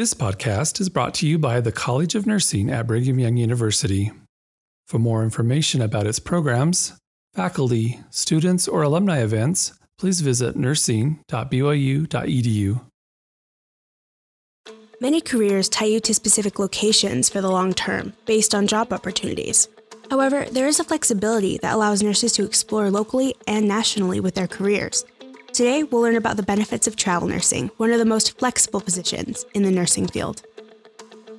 This podcast is brought to you by the College of Nursing at Brigham Young University. For more information about its programs, faculty, students, or alumni events, please visit nursing.byu.edu. Many careers tie you to specific locations for the long term based on job opportunities. However, there is a flexibility that allows nurses to explore locally and nationally with their careers. Today, we'll learn about the benefits of travel nursing, one of the most flexible positions in the nursing field.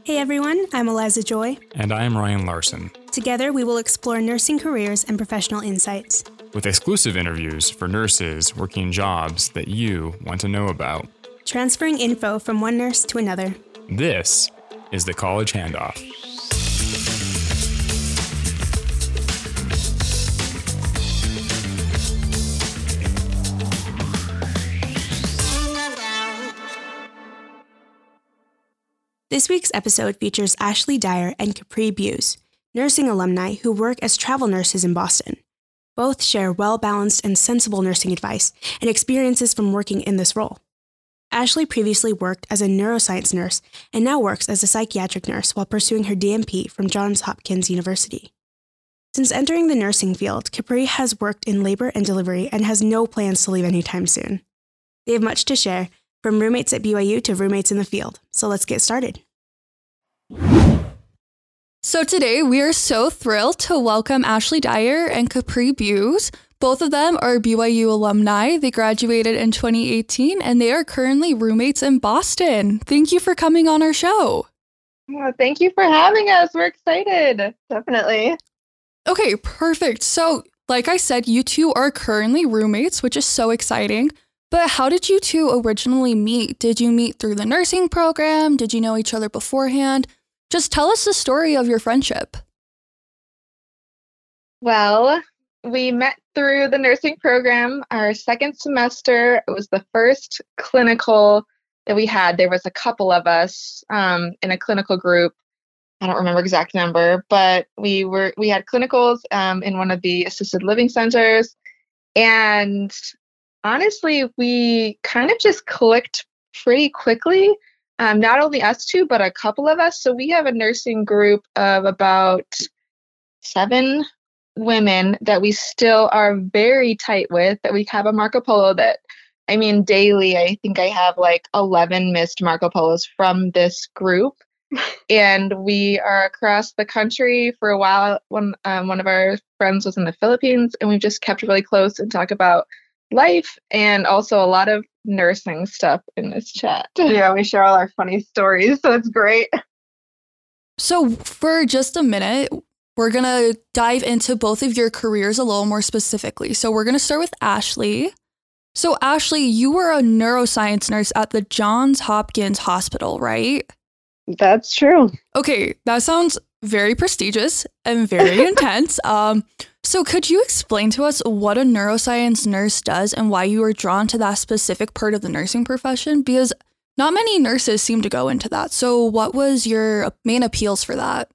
Hey everyone, I'm Eliza Joy. And I am Ryan Larson. Together, we will explore nursing careers and professional insights. With exclusive interviews for nurses working jobs that you want to know about. Transferring info from one nurse to another. This is the College Handoff. This week's episode features Ashley Dyer and Kapri Beus, nursing alumni who work as travel nurses in Boston. Both share well balanced and sensible nursing advice and experiences from working in this role. Ashley previously worked as a neuroscience nurse and now works as a psychiatric nurse while pursuing her DNP from Johns Hopkins University. Since entering the nursing field, Kapri has worked in labor and delivery and has no plans to leave anytime soon. They have much to share, from roommates at BYU to roommates in the field. So let's get started. So today we are so thrilled to welcome Ashley Dyer and Kapri Beus. Both of them are BYU alumni. They graduated in 2018 and they are currently roommates in Boston. Thank you for coming on our show. Oh, thank you for having us. We're excited. Definitely. Okay, perfect. So, like I said, you two are currently roommates, which is so exciting. But how did you two originally meet? Did you meet through the nursing program? Did you know each other beforehand? Just tell us the story of your friendship. Well, we met through the nursing program our second semester. It was the first clinical that we had. There was a couple of us um, in a clinical group. I don't remember exact number, but we were we had clinicals um, in one of the assisted living centers, and honestly, we kind of just clicked pretty quickly. Um, not only us two, but a couple of us. So we have a nursing group of about seven women that we still are very tight with, that we have a Marco Polo that, I mean, daily, I think I have like 11 missed Marco Polos from this group. and we are across the country for a while when um, one of our friends was in the Philippines, and we've just kept really close and talk about life and also a lot of nursing stuff in this chat. Yeah, we share all our funny stories, so it's great. So, for just a minute, we're going to dive into both of your careers a little more specifically. So, we're going to start with Ashley. So, Ashley, you were a neuroscience nurse at the Johns Hopkins Hospital, right? That's true. Okay, that sounds very prestigious and very intense. Um, so, could you explain to us what a neuroscience nurse does and why you were drawn to that specific part of the nursing profession? Because not many nurses seem to go into that. So, what was your main appeals for that?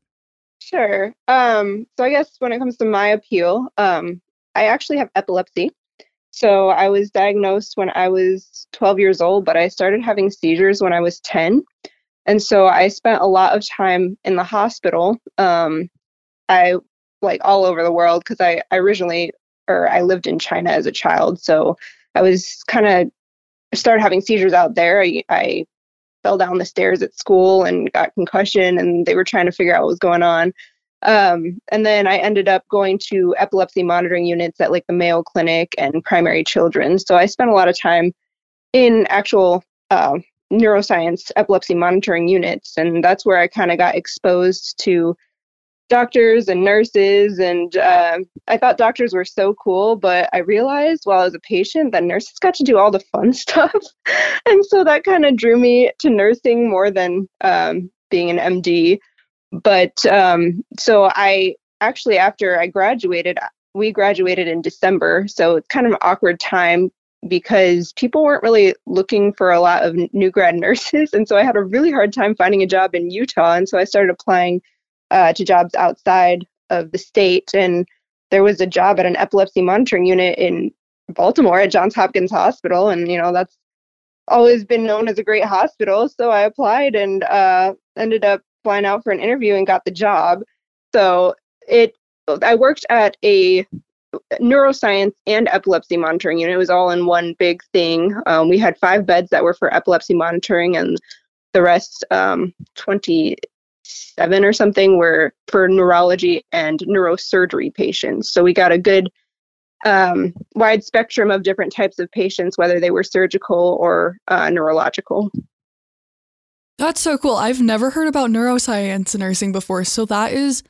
Sure. Um, so, I guess when it comes to my appeal, um, I actually have epilepsy. So, I was diagnosed when I was 12 years old, but I started having seizures when I was 10. And so I spent a lot of time in the hospital. Um, I like all over the world because I, I originally or I lived in China as a child, so I was kind of started having seizures out there. I, I fell down the stairs at school and got concussion, and they were trying to figure out what was going on. Um, and then I ended up going to epilepsy monitoring units at like the Mayo Clinic and Primary Children. So I spent a lot of time in actual uh, neuroscience epilepsy monitoring units, and that's where I kind of got exposed to doctors and nurses and uh, i thought doctors were so cool but i realized while i was a patient that nurses got to do all the fun stuff. And so that kind of drew me to nursing more than um, being an md but um, so i actually after i graduated we graduated in december so it's kind of an awkward time because people weren't really looking for a lot of new grad nurses. And so i had a really hard time finding a job in utah and so i started applying uh, to jobs outside of the state. And there was a job at an epilepsy monitoring unit in Baltimore at Johns Hopkins Hospital. And, you know, that's always been known as a great hospital. So I applied and uh, ended up flying out for an interview and got the job. So it, I worked at a neuroscience and epilepsy monitoring unit. It was all in one big thing. Um, we had five beds that were for epilepsy monitoring, and the rest, um, 27 or something, were for neurology and neurosurgery patients. So we got a good um, wide spectrum of different types of patients, whether they were surgical or uh, neurological. That's so cool. I've never heard about neuroscience nursing before. So that is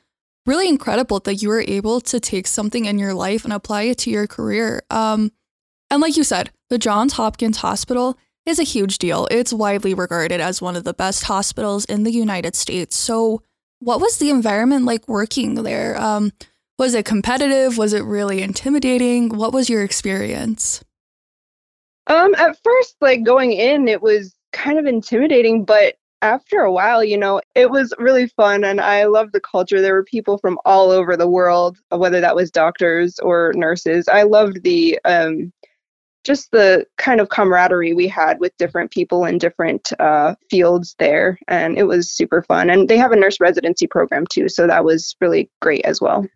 really incredible that you were able to take something in your life and apply it to your career. Um, and like you said, the Johns Hopkins Hospital is a huge deal. It's widely regarded as one of the best hospitals in the United States. So, what was the environment like working there? Um, was it competitive? Was it really intimidating? What was your experience? Um, at first, like going in, it was kind of intimidating, but after a while, you know, it was really fun and I loved the culture. There were people from all over the world, whether that was doctors or nurses. I loved the um, just the kind of camaraderie we had with different people in different uh, fields there, and it was super fun. And they have a nurse residency program too, so that was really great as well.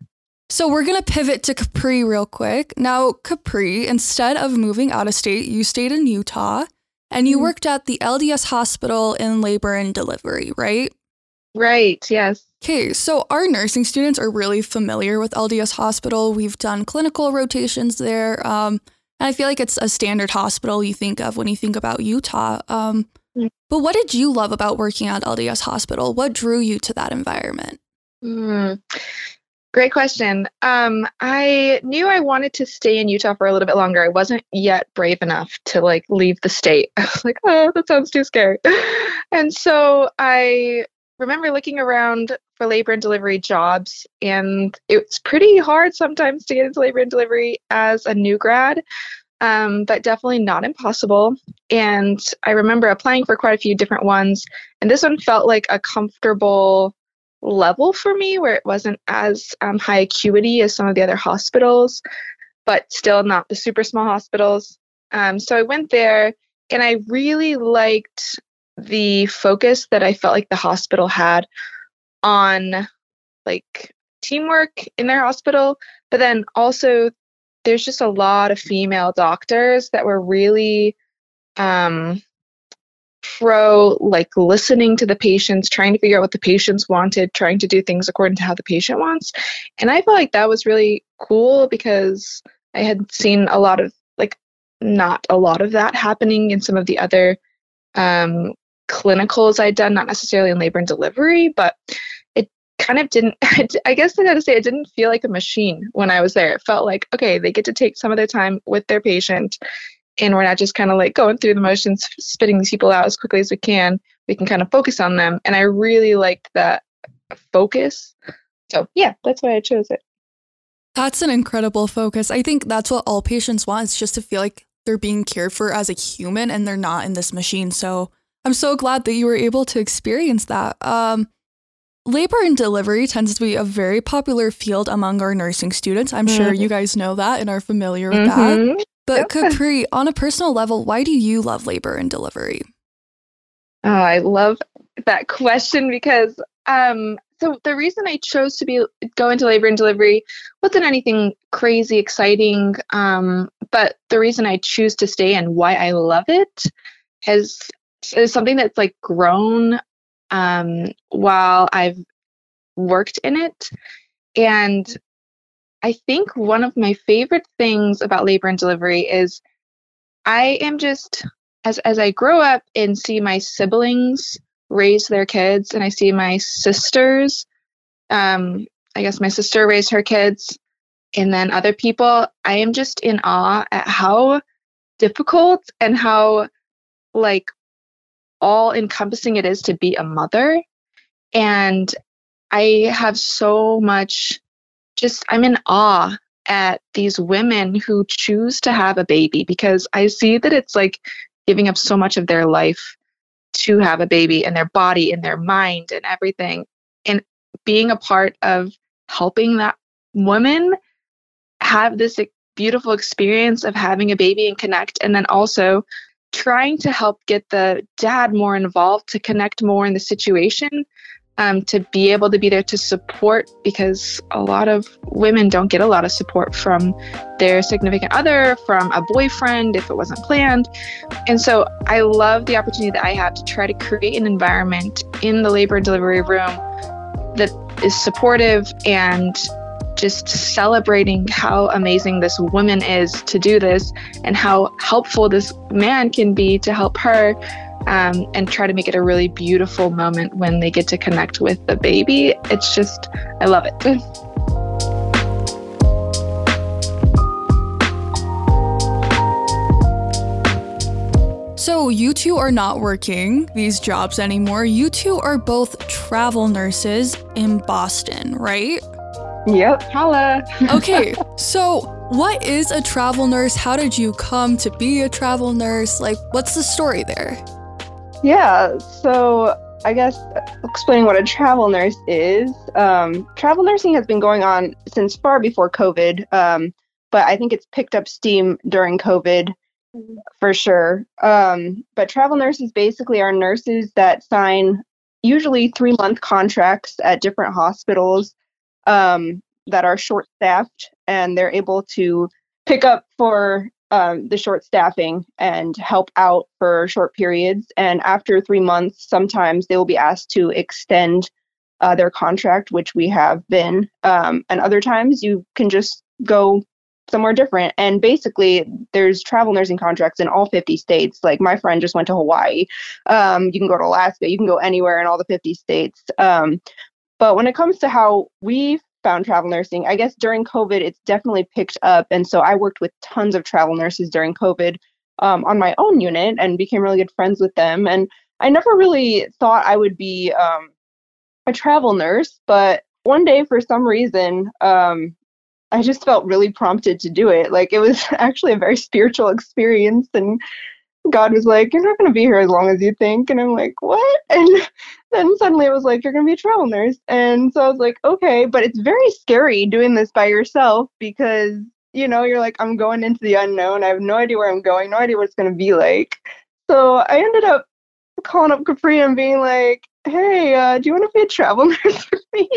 So we're going to pivot to Kapri real quick. Now, Kapri, instead of moving out of state, you stayed in Utah and you mm-hmm. worked at the LDS hospital in labor and delivery, right? Right, yes. Okay, so our nursing students are really familiar with LDS Hospital. We've done clinical rotations there. Um, and I feel like it's a standard hospital you think of when you think about Utah. Um, mm. But what did you love about working at LDS Hospital? What drew you to that environment? Mm. Great question. Um, I knew I wanted to stay in Utah for a little bit longer. I wasn't yet brave enough to like leave the state. I was like, oh, that sounds too scary. and so I remember looking around for labor and delivery jobs, and it's pretty hard sometimes to get into labor and delivery as a new grad. Um, but definitely not impossible. And I remember applying for quite a few different ones, and this one felt like a comfortable level for me where it wasn't as um, high acuity as some of the other hospitals, but still not the super small hospitals. Um, so I went there and I really liked the focus that I felt like the hospital had on like teamwork in their hospital, but then also there's just a lot of female doctors that were really um, pro like listening to the patients, trying to figure out what the patients wanted, trying to do things according to how the patient wants. And I felt like that was really cool because I had seen a lot of like not a lot of that happening in some of the other um, clinicals I'd done, not necessarily in labor and delivery, but it kind of didn't, I guess I gotta say, it didn't feel like a machine when I was there. It felt like, okay, they get to take some of their time with their patient and we're not just kind of like going through the motions, spitting these people out as quickly as we can. We can kind of focus on them. And I really liked that focus. So, yeah, that's why I chose it. That's an incredible focus. I think that's what all patients want is just to feel like they're being cared for as a human and they're not in this machine. So, I'm so glad that you were able to experience that. Um, labor and delivery tends to be a very popular field among our nursing students. I'm mm-hmm. sure you guys know that and are familiar with mm-hmm. that. But Kapri, on a personal level, why do you love labor and delivery? Oh, I love that question because um, so the reason I chose to be go into labor and delivery wasn't anything crazy exciting, um, but the reason I choose to stay and why I love it has is something that's like grown um, while I've worked in it, and I think one of my favorite things about labor and delivery is I am just as as I grow up and see my siblings raise their kids and I see my sisters um I guess my sister raised her kids and then other people I am just in awe at how difficult and how like all encompassing it is to be a mother and I have so much just I'm in awe at these women who choose to have a baby because I see that it's like giving up so much of their life to have a baby and their body and their mind and everything. And being a part of helping that woman have this beautiful experience of having a baby and connect. And then also trying to help get the dad more involved to connect more in the situation um, to be able to be there to support because a lot of women don't get a lot of support from their significant other, from a boyfriend if it wasn't planned. And so I love the opportunity that I have to try to create an environment in the labor and delivery room that is supportive and just celebrating how amazing this woman is to do this and how helpful this man can be to help her um, and try to make it a really beautiful moment when they get to connect with the baby. It's just, I love it. So, you two are not working these jobs anymore. You two are both travel nurses in Boston, right? Yep. Holla. Okay, so what is a travel nurse? How did you come to be a travel nurse? Like, what's the story there? Yeah, so I guess explaining what a travel nurse is. Um, travel nursing has been going on since far before COVID, um, but I think it's picked up steam during COVID for sure. Um, but travel nurses basically are nurses that sign usually three month contracts at different hospitals um, that are short staffed and they're able to pick up for um, the short staffing and help out for short periods. And after three months, sometimes they will be asked to extend uh, their contract, which we have been. Um, and other times you can just go somewhere different. And basically, there's travel nursing contracts in all 50 states. Like my friend just went to Hawaii. Um, you can go to Alaska. You can go anywhere in all the 50 states. Um, but when it comes to how we found travel nursing. I guess during COVID, it's definitely picked up. And so I worked with tons of travel nurses during COVID um, on my own unit and became really good friends with them. And I never really thought I would be um, a travel nurse, but one day for some reason, um, I just felt really prompted to do it. Like it was actually a very spiritual experience. And God was like, You're not going to be here as long as you think. And I'm like, What? And then suddenly it was like, You're going to be a travel nurse. And so I was like, Okay. But it's very scary doing this by yourself because, you know, you're like, I'm going into the unknown. I have no idea where I'm going, no idea what it's going to be like. So I ended up calling up Kapri and being like, Hey, uh, do you want to be a travel nurse with me?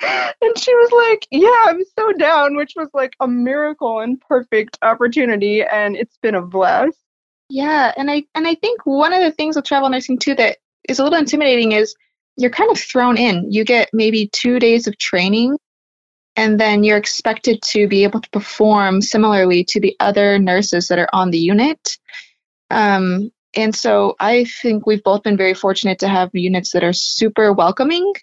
and she was like, Yeah, I'm so down, which was like a miracle and perfect opportunity. And it's been a blast. Yeah, and I and I think one of the things with travel nursing too that is a little intimidating is you're kind of thrown in. You get maybe 2 days of training and then you're expected to be able to perform similarly to the other nurses that are on the unit. Um, and so I think we've both been very fortunate to have units that are super welcoming.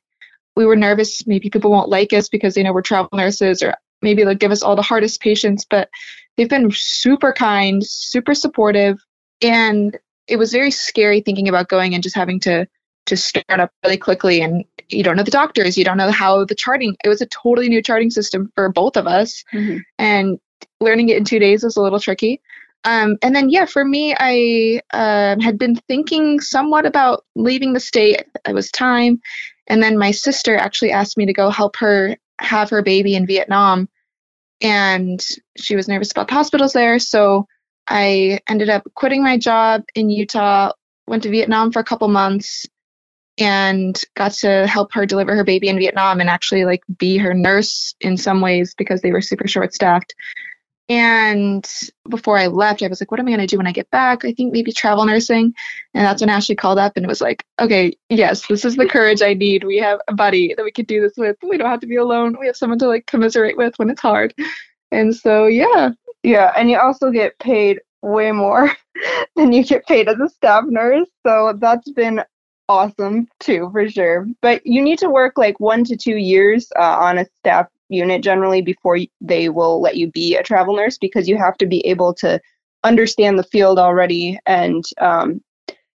We were nervous maybe people won't like us because they know we're travel nurses or maybe they'll give us all the hardest patients, but they've been super kind, super supportive, and it was very scary thinking about going and just having to to start up really quickly. And you don't know the doctors. You don't know how the charting it was a totally new charting system for both of us. Mm-hmm. and learning it in two days was a little tricky. Um, and then yeah for me i uh, had been thinking somewhat about leaving the state. It was time. And then my sister actually asked me to go help her have her baby in vietnam. And she was nervous about the hospitals there. So I ended up quitting my job in Utah, went to Vietnam for a couple months, and got to help her deliver her baby in Vietnam and actually like be her nurse in some ways because they were super short staffed. And before I left, I was like, what am I going to do when I get back? I think maybe travel nursing. And that's when Ashley called up and it was like, okay, yes, this is the courage I need. We have a buddy that we could do this with. We don't have to be alone. We have someone to like commiserate with when it's hard. And so, yeah, yeah, and you also get paid way more than you get paid as a staff nurse. So that's been awesome too, for sure. But you need to work like one to two years uh, on a staff unit generally before they will let you be a travel nurse because you have to be able to understand the field already. And um,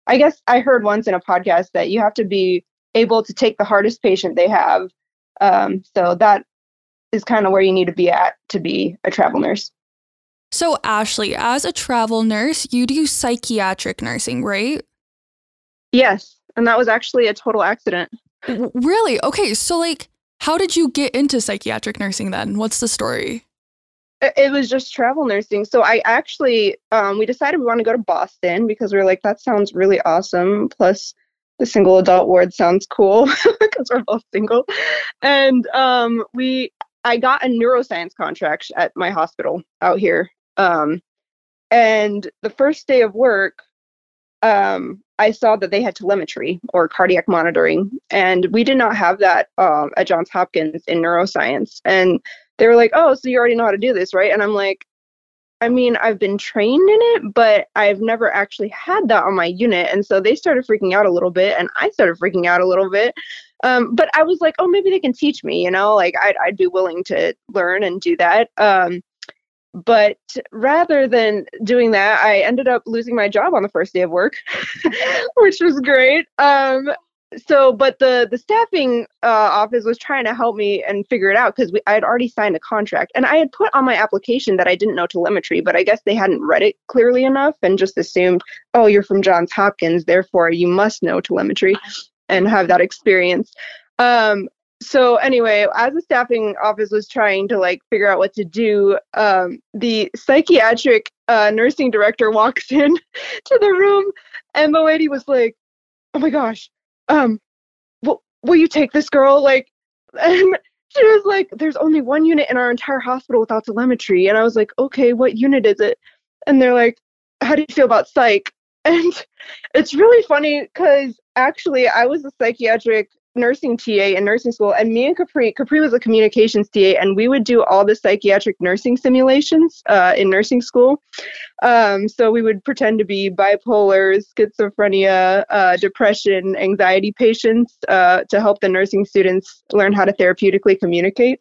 I guess I heard once in a podcast that you have to be able to take the hardest patient they have. Um, so that is kind of where you need to be at to be a travel nurse. So, Ashley, as a travel nurse, you do psychiatric nursing, right? Yes. And that was actually a total accident. Really? Okay. So, like, how did you get into psychiatric nursing then? What's the story? it was just travel nursing. So I actually, um, we decided we want to go to Boston because we were like, that sounds really awesome. Plus, the single adult ward sounds cool because we're both single. And um, we, I got a neuroscience contract at my hospital out here. Um, and the first day of work, um, I saw that they had telemetry or cardiac monitoring, and we did not have that um, at Johns Hopkins in neuroscience. And they were like, "Oh, so you already know how to do this, right?" And I'm like, "I mean, I've been trained in it, but I've never actually had that on my unit." And so they started freaking out a little bit, and I started freaking out a little bit. Um, but I was like, "Oh, maybe they can teach me," you know, like I'd I'd be willing to learn and do that. Um, but rather than doing that, I ended up losing my job on the first day of work, which was great. Um, so, but the the staffing uh, office was trying to help me and figure it out because I had already signed a contract and I had put on my application that I didn't know telemetry, but I guess they hadn't read it clearly enough and just assumed, oh, you're from Johns Hopkins, therefore you must know telemetry and have that experience. Um, so anyway, as the staffing office was trying to like figure out what to do, um, the psychiatric uh, nursing director walks in to the room, and the lady was like, "Oh my gosh, um, will, will you take this girl?" Like, and she was like, "There's only one unit in our entire hospital without telemetry," and I was like, "Okay, what unit is it?" And they're like, "How do you feel about psych?" And it's really funny because actually I was a psychiatric nursing TA in nursing school, and me and Kapri, Kapri was a communications TA, and we would do all the psychiatric nursing simulations uh, in nursing school. Um, so we would pretend to be bipolar, schizophrenia, uh, depression, anxiety patients uh, to help the nursing students learn how to therapeutically communicate.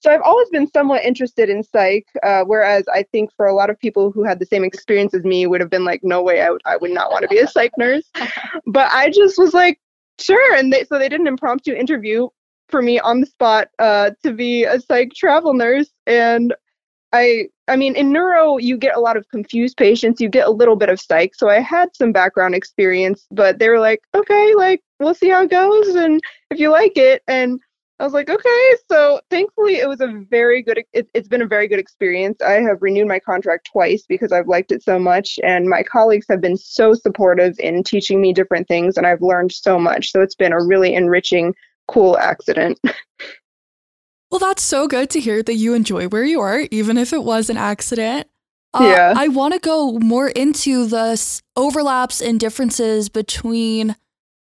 So I've always been somewhat interested in psych, uh, whereas I think for a lot of people who had the same experience as me would have been like, no way, I, I would not want to be a psych nurse. but I just was like, Sure. And they, so they did an impromptu interview for me on the spot uh, to be a psych travel nurse. And I, I mean, in neuro, you get a lot of confused patients. You get a little bit of psych. So I had some background experience, but they were like, okay, like, we'll see how it goes. And if you like it. And I was like, okay. So thankfully, it was a very good. It, has been a very good experience. I have renewed my contract twice because I've liked it so much, and my colleagues have been so supportive in teaching me different things, and I've learned so much. So it's been a really enriching, cool accident. well, that's so good to hear that you enjoy where you are, even if it was an accident. Uh, yeah. I want to go more into the overlaps and differences between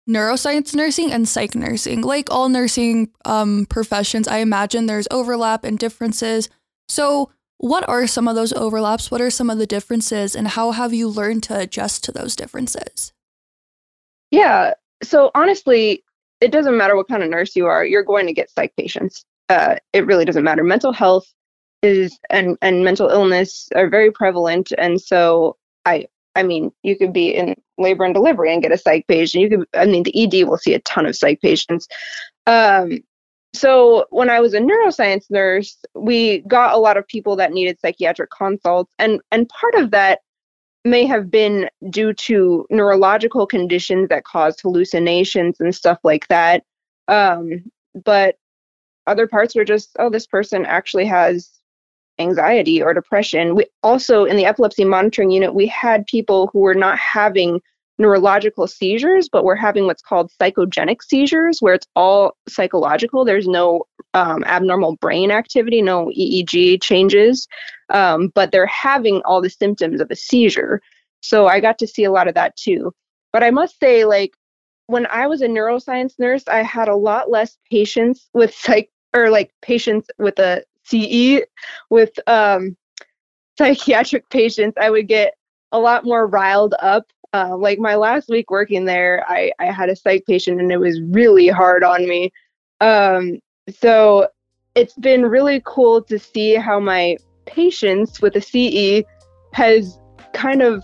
neuroscience nursing and psych nursing. Like all nursing um, professions, I imagine there's overlap and differences. So, what are some of those overlaps? What are some of the differences? And how have you learned to adjust to those differences? Yeah. So, honestly, it doesn't matter what kind of nurse you are, you're going to get psych patients. Uh, it really doesn't matter. Mental health is and, and mental illness are very prevalent. And so, I I mean, you could be in labor and delivery and get a psych patient. You could, I mean, the ED will see a ton of psych patients. Um, so when I was a neuroscience nurse, we got a lot of people that needed psychiatric consults, and and part of that may have been due to neurological conditions that caused hallucinations and stuff like that. Um, but other parts were just, oh, this person actually has anxiety or depression. We also in the epilepsy monitoring unit, we had people who were not having neurological seizures, but were having what's called psychogenic seizures, where it's all psychological. There's no um, abnormal brain activity, no EEG changes, um, but they're having all the symptoms of a seizure. So I got to see a lot of that too. But I must say, like, when I was a neuroscience nurse, I had a lot less patients with psych or like patients with a CE with um, psychiatric patients, I would get a lot more riled up. Uh, like my last week working there, I, I had a psych patient and it was really hard on me. Um, so it's been really cool to see how my patience with the CE has kind of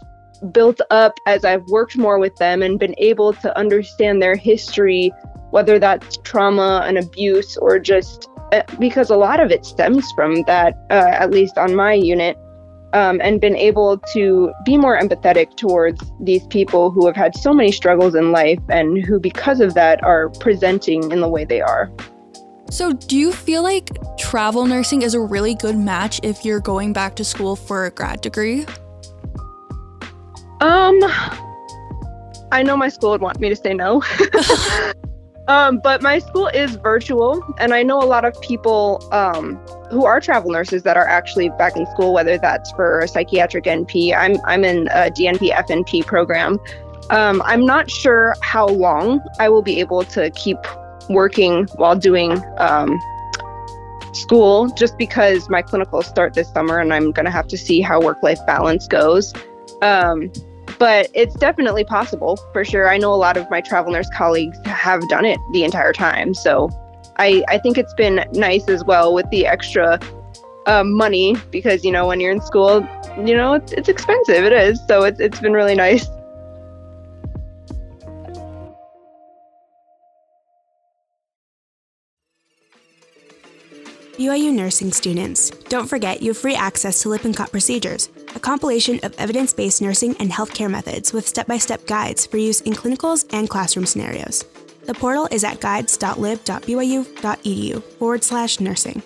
built up as I've worked more with them and been able to understand their history, whether that's trauma and abuse or just because a lot of it stems from that, uh, at least on my unit, um, and been able to be more empathetic towards these people who have had so many struggles in life and who, because of that, are presenting in the way they are. So, do you feel like travel nursing is a really good match if you're going back to school for a grad degree? Um, I know my school would want me to say no. um, but my school is virtual, and I know a lot of people um, who are travel nurses that are actually back in school, whether that's for a psychiatric NP. I'm I'm in a DNP FNP program. Um, I'm not sure how long I will be able to keep working while doing um, school, just because my clinicals start this summer, and I'm going to have to see how work life balance goes. But it's definitely possible for sure. I know a lot of my travel nurse colleagues have done it the entire time. So I, I think it's been nice as well with the extra um, money because, you know, when you're in school, you know, it's, it's expensive. It is. So it's, it's been really nice. BYU nursing students, don't forget you have free access to Lippincott Procedures, a compilation of evidence based nursing and healthcare methods with step by step guides for use in clinicals and classroom scenarios. The portal is at guides.lib.byu.edu forward slash nursing.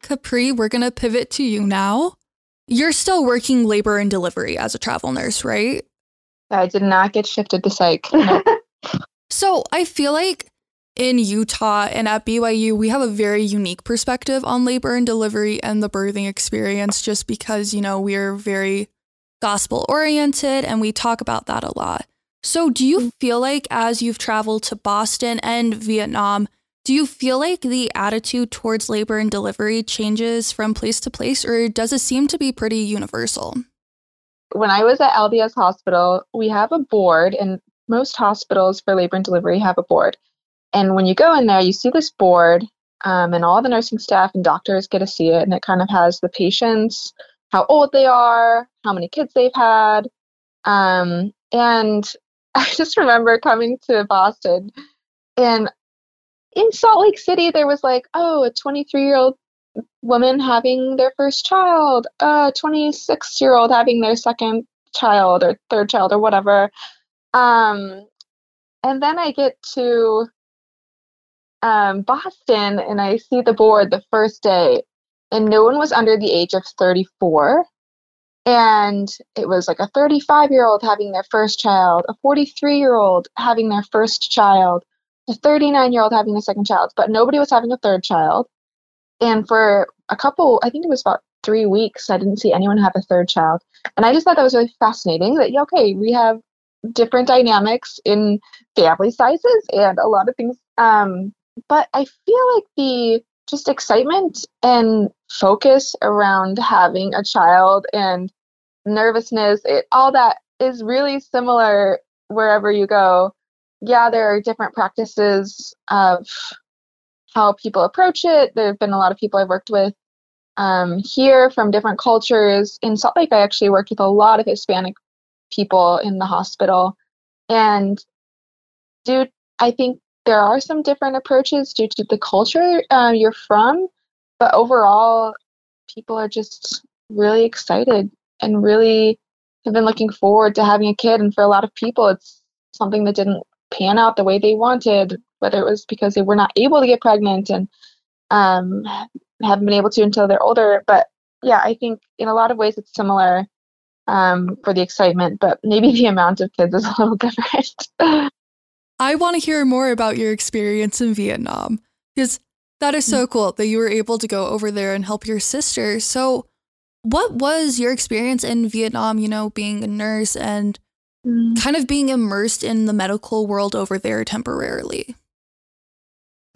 Kapri, we're going to pivot to you now. You're still working labor and delivery as a travel nurse, right? I did not get shifted to psych. so I feel like in Utah and at BYU, we have a very unique perspective on labor and delivery and the birthing experience just because, you know, we're very gospel oriented and we talk about that a lot. So, do you mm. feel like as you've traveled to Boston and Vietnam, do you feel like the attitude towards labor and delivery changes from place to place, or does it seem to be pretty universal? When I was at LDS Hospital, we have a board, and most hospitals for labor and delivery have a board. And when you go in there, you see this board, um, and all the nursing staff and doctors get to see it. And it kind of has the patients, how old they are, how many kids they've had. Um, and I just remember coming to Boston, and in Salt Lake City, there was like, oh, a 23 year old woman having their first child, a 26 year old having their second child or third child or whatever. Um, and then I get to um, Boston and I see the board the first day, and no one was under the age of 34. And it was like a 35 year old having their first child, a 43 year old having their first child, a 39 year old having a second child, but nobody was having a third child. And for a couple, I think it was about three weeks, I didn't see anyone have a third child. And I just thought that was really fascinating that, yeah, okay, we have different dynamics in family sizes and a lot of things um, but I feel like the just excitement and focus around having a child and nervousness, it, all that is really similar wherever you go. Yeah, there are different practices of how people approach it. There have been a lot of people I've worked with um, here from different cultures. In Salt Lake, I actually worked with a lot of Hispanic people in the hospital. And dude, I think there are some different approaches due to the culture uh, you're from, but overall, people are just really excited and really have been looking forward to having a kid. And for a lot of people, it's something that didn't pan out the way they wanted, whether it was because they were not able to get pregnant and um, haven't been able to until they're older. But yeah, I think in a lot of ways it's similar um, for the excitement, but maybe the amount of kids is a little different. I want to hear more about your experience in Vietnam because that is so cool that you were able to go over there and help your sister. So, what was your experience in Vietnam, you know, being a nurse and mm. kind of being immersed in the medical world over there temporarily?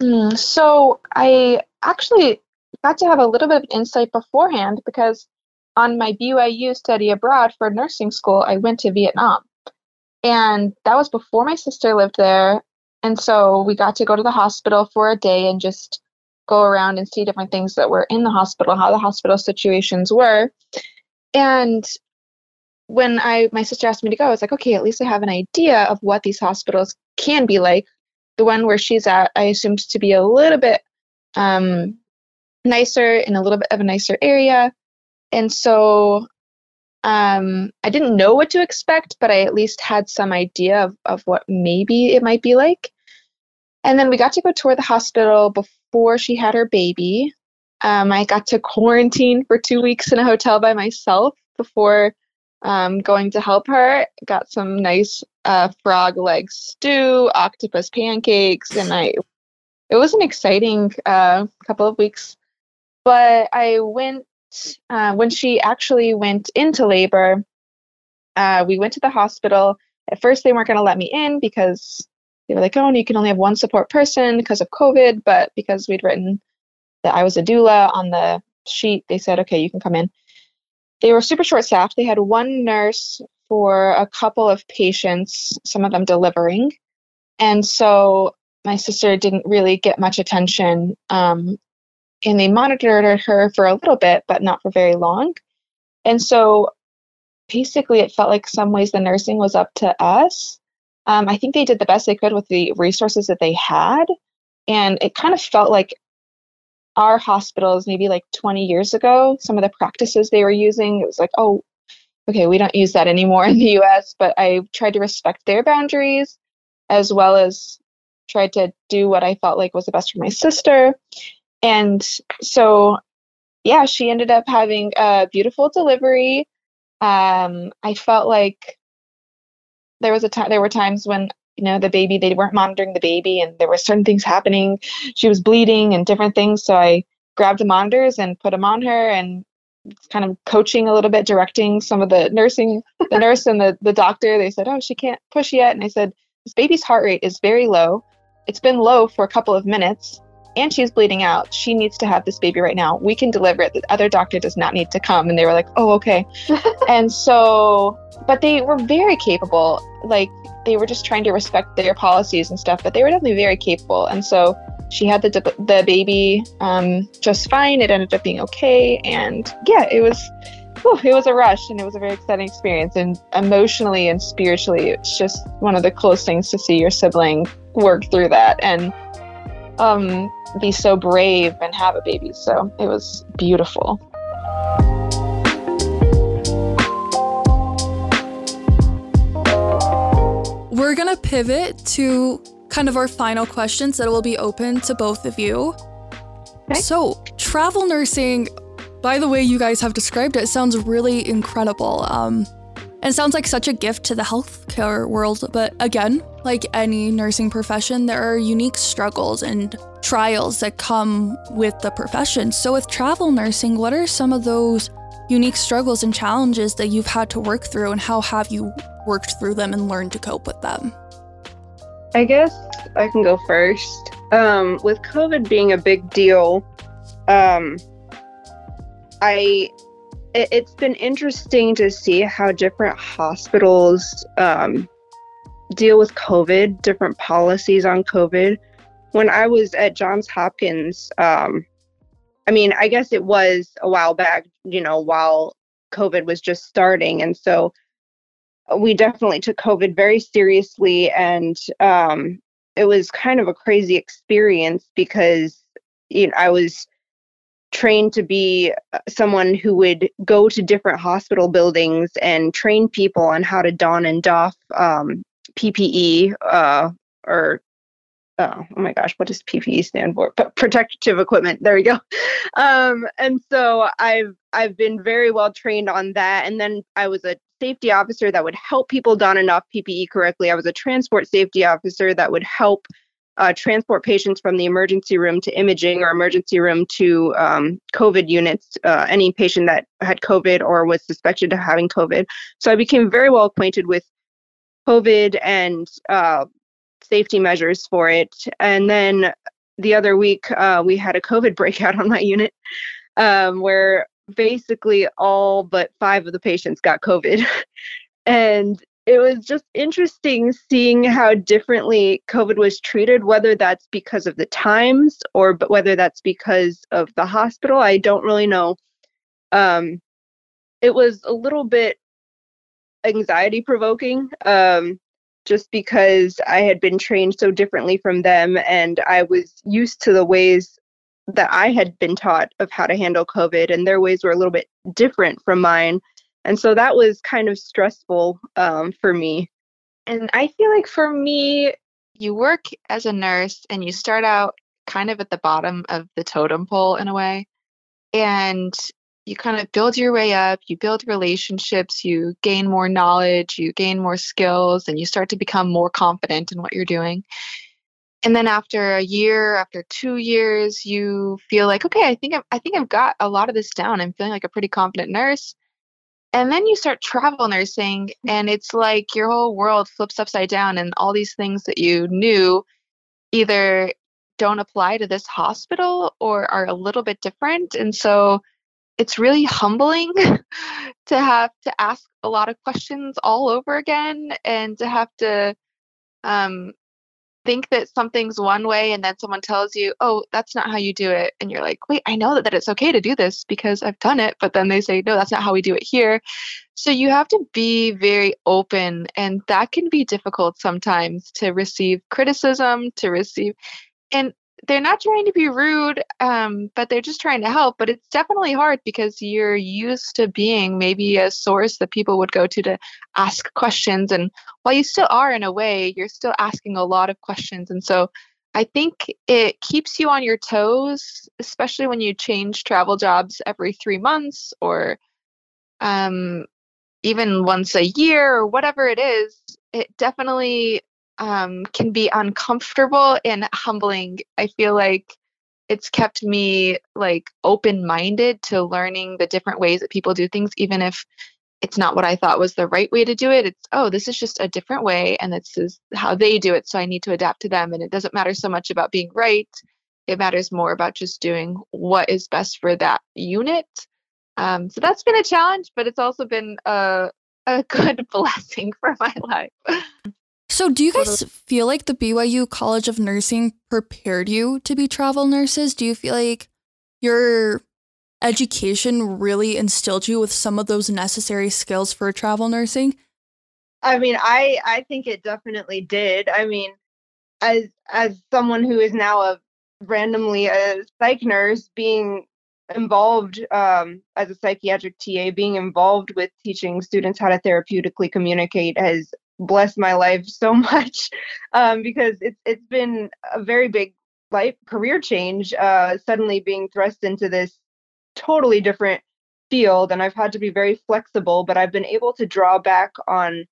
Mm, so, I actually got to have a little bit of insight beforehand because on my BYU study abroad for nursing school, I went to Vietnam. And that was before my sister lived there. And so we got to go to the hospital for a day and just go around and see different things that were in the hospital, how the hospital situations were. And when I my sister asked me to go, I was like, okay, at least I have an idea of what these hospitals can be like. The one where she's at, I assumed to be a little bit um, nicer in a little bit of a nicer area. And so um, I didn't know what to expect, but I at least had some idea of, of what maybe it might be like. And then we got to go tour the hospital before she had her baby. Um, I got to quarantine for two weeks in a hotel by myself before um, going to help her. Got some nice uh, frog leg stew, octopus pancakes, and I. It was an exciting uh, couple of weeks, but I went uh, when she actually went into labor. Uh, we went to the hospital. At first, they weren't going to let me in because they were like, "Oh, you can only have one support person because of COVID." But because we'd written that I was a doula on the sheet, they said, "Okay, you can come in." They were super short staffed. They had one nurse for a couple of patients, some of them delivering. And so my sister didn't really get much attention. Um, and they monitored her for a little bit, but not for very long. And so basically, it felt like some ways the nursing was up to us. Um, I think they did the best they could with the resources that they had. And it kind of felt like our hospitals maybe like 20 years ago, some of the practices they were using, it was like, oh, okay, we don't use that anymore in the US, but I tried to respect their boundaries as well as tried to do what I felt like was the best for my sister. And so, yeah, she ended up having a beautiful delivery. Um, I felt like there was a time, there were times when you know the baby they weren't monitoring the baby and there were certain things happening. She was bleeding and different things so i grabbed the monitors and put them on her and kind of coaching a little bit directing some of the nursing the nurse and the, the doctor. They said oh she can't push yet. And i said this baby's heart rate is very low. It's been low for a couple of minutes and she's bleeding out. She needs to have this baby right now. We can deliver it. The other doctor does not need to come. And they were like oh okay. And so but they were very capable. Like they were just trying to respect their policies and stuff, but they were definitely very capable. And so she had the the baby um, just fine. It ended up being okay, and yeah, it was whew, it was a rush, and it was a very exciting experience. And emotionally and spiritually, it's just one of the coolest things to see your sibling work through that. And um, be so brave and have a baby. So it was beautiful. We're going to pivot to kind of our final questions that will be open to both of you. Okay. So, travel nursing, by the way you guys have described it, sounds really incredible. Um, and sounds like such a gift to the healthcare world. But again, like any nursing profession, there are unique struggles and trials that come with the profession. So, with travel nursing, what are some of those unique struggles and challenges that you've had to work through, and how have you worked through them and learned to cope with them? I guess I can go first. Um, with COVID being a big deal, um, I it, has been interesting to see how different hospitals um, deal with COVID, different policies on COVID. When I was at Johns Hopkins, um, I mean, I guess it was a while back, you know, while COVID was just starting, and so we definitely took COVID very seriously, and um, it was kind of a crazy experience because you know I was trained to be uh, someone who would go to different hospital buildings and train people on how to don and doff um, PPE uh, or oh, oh, my gosh, what does PPE stand for? P- protective equipment. There we go. Um, and so I've I've been very well trained on that. And then I was a safety officer that would help people don enough PPE correctly. I was a transport safety officer that would help uh, transport patients from the emergency room to imaging or emergency room to um, COVID units, uh, any patient that had COVID or was suspected of having COVID. So I became very well acquainted with COVID and uh, safety measures for it. And then the other week, uh, we had a COVID breakout on my unit um, where basically all but five of the patients got COVID. and it was just interesting seeing how differently COVID was treated, whether that's because of the times or but whether that's because of the hospital. I don't really know. Um, it was a little bit anxiety provoking um, just because I had been trained so differently from them and I was used to the ways that I had been taught of how to handle COVID, and their ways were a little bit different from mine. And so that was kind of stressful um, for me. And I feel like for me, you work as a nurse and you start out kind of at the bottom of the totem pole in a way. And you kind of build your way up, you build relationships, you gain more knowledge, you gain more skills, and you start to become more confident in what you're doing. And then after a year, after two years, you feel like, okay, I think I've, I think I've got a lot of this down. I'm feeling like a pretty confident nurse. And then you start travel nursing, and it's like your whole world flips upside down, and all these things that you knew either don't apply to this hospital or are a little bit different. And so it's really humbling to have to ask a lot of questions all over again and to have to um, think that something's one way and then someone tells you, oh, that's not how you do it. And you're like, wait, I know that, that it's okay to do this because I've done it. But then they say, no, that's not how we do it here. So you have to be very open. And that can be difficult sometimes to receive criticism, to receive. And they're not trying to be rude, um, but they're just trying to help. But it's definitely hard because you're used to being maybe a source that people would go to to ask questions. And while you still are in a way, you're still asking a lot of questions. And so I think it keeps you on your toes, especially when you change travel jobs every three months or um, even once a year or whatever it is. It definitely um, can be uncomfortable and humbling. I feel like it's kept me like open minded to learning the different ways that people do things, even if it's not what I thought was the right way to do it. It's, oh, this is just a different way, and this is how they do it. So I need to adapt to them. And it doesn't matter so much about being right, it matters more about just doing what is best for that unit. Um, so that's been a challenge, but it's also been a, a good blessing for my life. So, do you guys feel like the BYU College of Nursing prepared you to be travel nurses? Do you feel like your education really instilled you with some of those necessary skills for travel nursing? I mean, I I think it definitely did. I mean, as as someone who is now a randomly a psych nurse, being involved um, as a psychiatric TA, being involved with teaching students how to therapeutically communicate has blessed my life so much um, because it's it's been a very big life career change. Uh, suddenly being thrust into this totally different field, and I've had to be very flexible. But I've been able to draw back on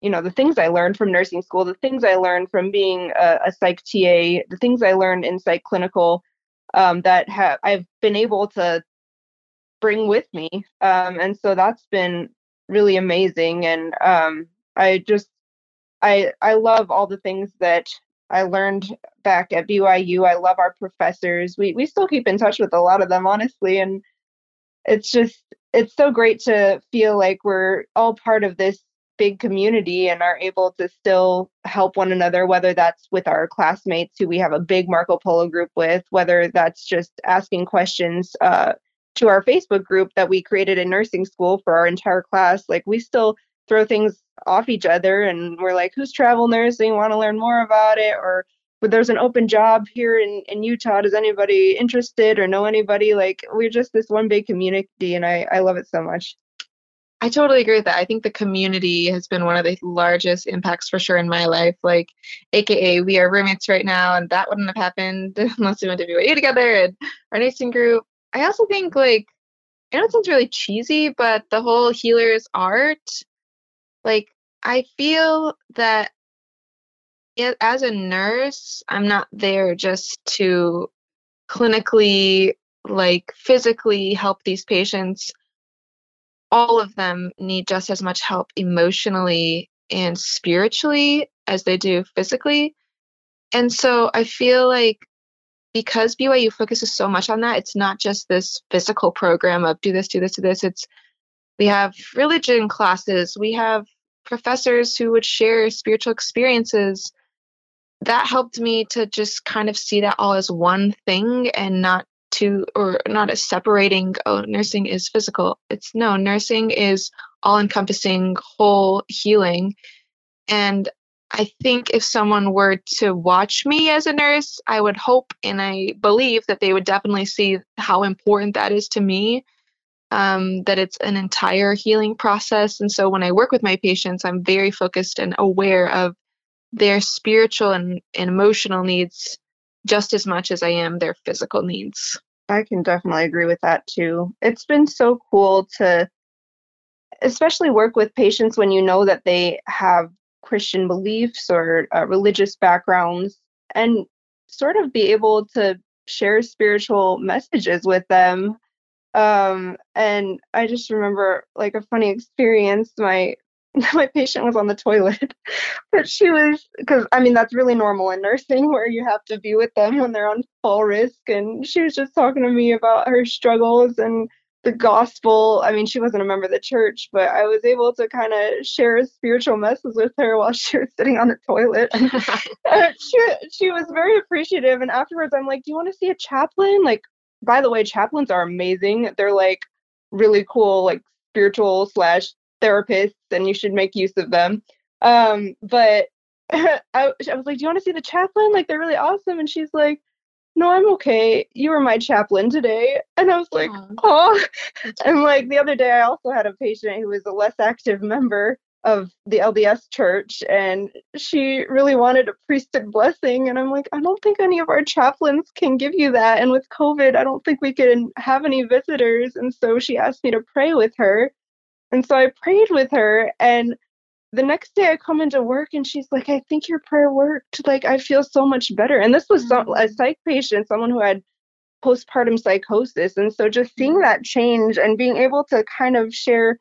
you know the things I learned from nursing school, the things I learned from being a, a psych TA, the things I learned in psych clinical um, that have I've been able to bring with me, um, and so that's been really amazing. And um, I just I I love all the things that I learned back at BYU. I love our professors. We we still keep in touch with a lot of them, honestly, and it's just it's so great to feel like we're all part of this big community and are able to still help one another, whether that's with our classmates who we have a big Marco Polo group with, whether that's just asking questions uh, to our Facebook group that we created in nursing school for our entire class. Like we still throw things off each other and we're like, who's travel nursing? Want to learn more about it? Or but there's an open job here in, in Utah. Is anybody interested or know anybody? Like we're just this one big community and I, I love it so much. I totally agree with that. I think the community has been one of the largest impacts for sure in my life. Like, AKA, we are roommates right now, and that wouldn't have happened unless we went to BYU together and our nursing group. I also think, like, I know it sounds really cheesy, but the whole healer's art, like, I feel that as a nurse, I'm not there just to clinically, like, physically help these patients all of them need just as much help emotionally and spiritually as they do physically. And so I feel like because BYU focuses so much on that, it's not just this physical program of do this, do this, do this. It's we have religion classes, we have professors who would share spiritual experiences. That helped me to just kind of see that all as one thing and not to or not as separating oh nursing is physical it's no nursing is all encompassing whole healing and i think if someone were to watch me as a nurse i would hope and i believe that they would definitely see how important that is to me um, that it's an entire healing process and so when i work with my patients i'm very focused and aware of their spiritual and, and emotional needs just as much as I am their physical needs. I can definitely agree with that too. It's been so cool to especially work with patients when you know that they have Christian beliefs or uh, religious backgrounds and sort of be able to share spiritual messages with them. Um, and I just remember like a funny experience. My my patient was on the toilet, but she was because I mean that's really normal in nursing where you have to be with them when they're on full risk. And she was just talking to me about her struggles and the gospel. I mean, she wasn't a member of the church, but I was able to kind of share a spiritual message with her while she was sitting on the toilet. she she was very appreciative. And afterwards, I'm like, "Do you want to see a chaplain?" Like, by the way, chaplains are amazing. They're like really cool, like spiritual slash therapists, and you should make use of them. Um, but I, I was like, "Do you want to see the chaplain? Like, they're really awesome." And she's like no, I'm okay. You were my chaplain today. And I was like, oh. And like the other day, I also had a patient who was a less active member of the LDS church, and she really wanted a priesthood blessing. And I'm like, I don't think any of our chaplains can give you that. And with COVID, I don't think we can have any visitors. And so she asked me to pray with her. And so I prayed with her, and the next day I come into work and she's like, I think your prayer worked. Like, I feel so much better. And this was some, a mm. psych patient, someone who had postpartum psychosis. And so just seeing that change and being able to kind of share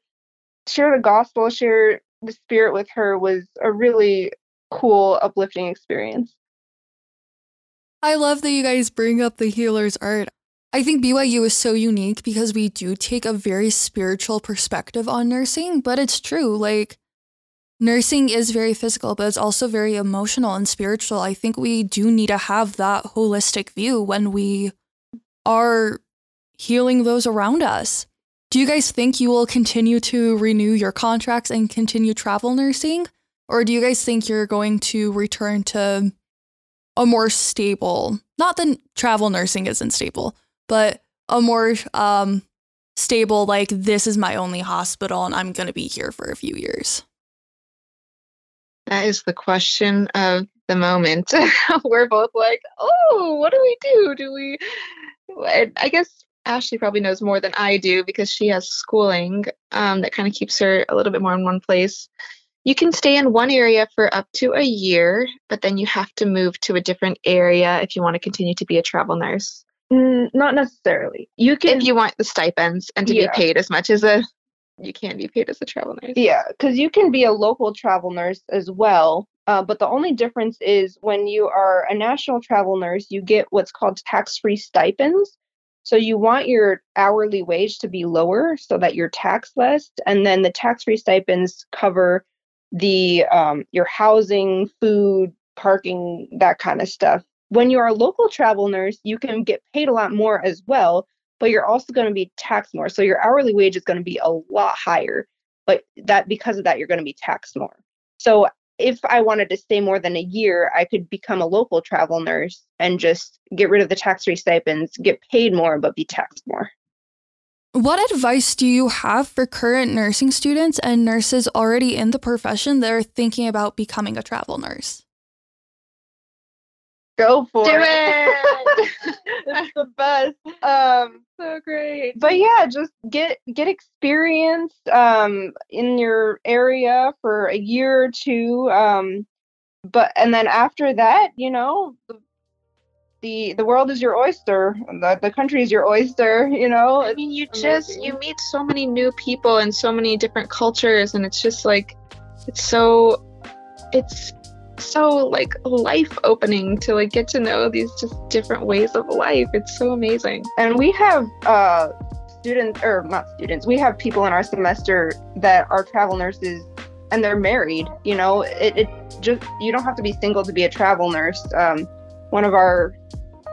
share the gospel, share the spirit with her was a really cool, uplifting experience. I love that you guys bring up the healer's art. I think BYU is so unique because we do take a very spiritual perspective on nursing, but it's true. Like, nursing is very physical, but it's also very emotional and spiritual. I think we do need to have that holistic view when we are healing those around us. Do you guys think you will continue to renew your contracts and continue travel nursing? Or do you guys think you're going to return to a more stable, not that travel nursing isn't stable, but a more um, stable, like, this is my only hospital and I'm going to be here for a few years? That is the question of the moment. We're both like, oh, what do we do? Do we? I guess Ashley probably knows more than I do because she has schooling um, that kind of keeps her a little bit more in one place. You can stay in one area for up to a year, but then you have to move to a different area if you want to continue to be a travel nurse. Mm, not necessarily. You can if you want the stipends and to yeah. be paid as much as a you can be paid as a travel nurse. Yeah, because you can be a local travel nurse as well. Uh, but the only difference is when you are a national travel nurse, you get what's called tax free stipends. So you want your hourly wage to be lower so that you're taxed less. And then the tax free stipends cover the um, your housing, food, parking, that kind of stuff. When you're a local travel nurse, you can get paid a lot more as well but you're also going to be taxed more. So your hourly wage is going to be a lot higher, but that because of that, you're going to be taxed more. So if I wanted to stay more than a year, I could become a local travel nurse and just get rid of the tax free stipends, get paid more, but be taxed more. What advice do you have for current nursing students and nurses already in the profession that are thinking about becoming a travel nurse? Go for Do it. it. It's the best. Um, so great. But yeah, just get get experience um, in your area for a year or two. Um, but and then after that, you know, the the world is your oyster. The the country is your oyster. You know. I mean, you just you meet so many new people and so many different cultures, and it's just like it's so it's so like life opening to like get to know these just different ways of life. It's so amazing. And we have uh students or not students, we have people in our semester that are travel nurses and they're married. You know, it, it just you don't have to be single to be a travel nurse. Um, one of our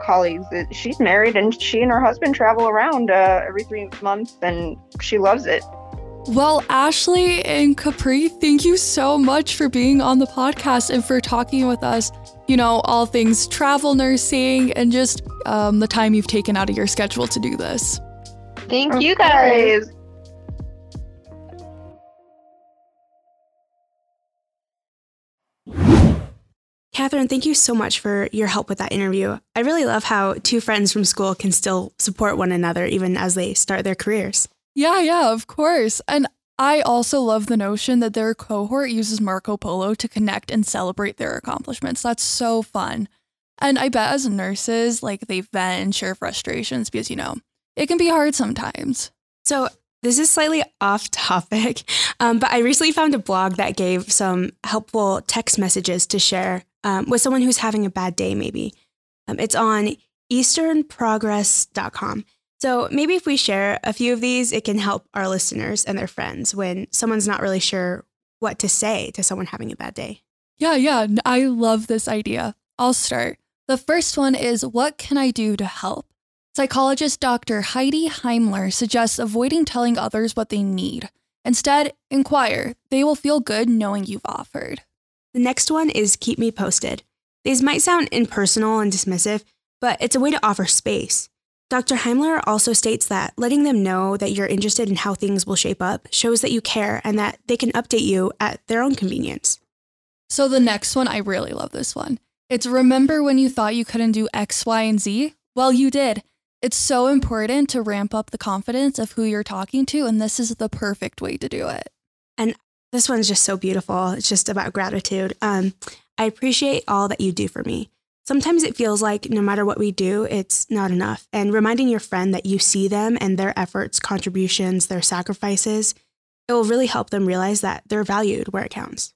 colleagues, she's married and she and her husband travel around uh, every three months and she loves it. Well, Ashley and Kapri, thank you so much for being on the podcast and for talking with us, you know, all things travel nursing and just um, the time you've taken out of your schedule to do this. Thank you guys. Catherine, thank you so much for your help with that interview. I really love how two friends from school can still support one another even as they start their careers. Yeah, yeah, of course. And I also love the notion that their cohort uses Marco Polo to connect and celebrate their accomplishments. That's so fun. And I bet as nurses, like they vent and share frustrations because, you know, it can be hard sometimes. So, this is slightly off topic, um, but I recently found a blog that gave some helpful text messages to share um, with someone who's having a bad day, maybe. Um, it's on easternprogress.com. So maybe if we share a few of these, it can help our listeners and their friends when someone's not really sure what to say to someone having a bad day. Yeah, yeah, I love this idea. I'll start. The first one is What can I do to help? Psychologist Dr. Heidi Heimler suggests avoiding telling others what they need. Instead, inquire. They will feel good knowing you've offered. The next one is keep me posted. These might sound impersonal and dismissive, but it's a way to offer space. Dr. Heimler also states that letting them know that you're interested in how things will shape up shows that you care and that they can update you at their own convenience. So, the next one, I really love this one. It's remember when you thought you couldn't do X, Y, and Z? Well, you did. It's so important to ramp up the confidence of who you're talking to, and this is the perfect way to do it. And this one's just so beautiful. It's just about gratitude. Um, I appreciate all that you do for me. Sometimes it feels like no matter what we do, it's not enough. And reminding your friend that you see them and their efforts, contributions, their sacrifices, it will really help them realize that they're valued where it counts.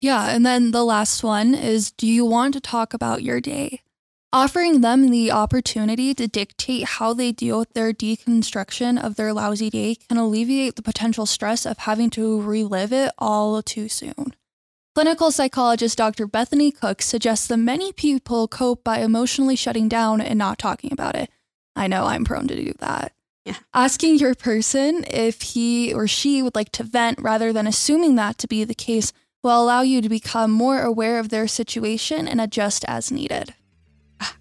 Yeah. And then the last one is Do you want to talk about your day? Offering them the opportunity to dictate how they deal with their deconstruction of their lousy day can alleviate the potential stress of having to relive it all too soon. Clinical psychologist Dr. Bethany Cook suggests that many people cope by emotionally shutting down and not talking about it. I know I'm prone to do that. Yeah. Asking your person if he or she would like to vent rather than assuming that to be the case will allow you to become more aware of their situation and adjust as needed.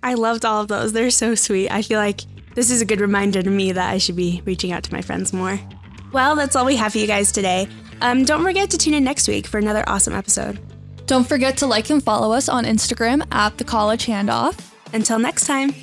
I loved all of those. They're so sweet. I feel like this is a good reminder to me that I should be reaching out to my friends more. Well, that's all we have for you guys today. Um, don't forget to tune in next week for another awesome episode. Don't forget to like and follow us on Instagram at the college handoff. Until next time.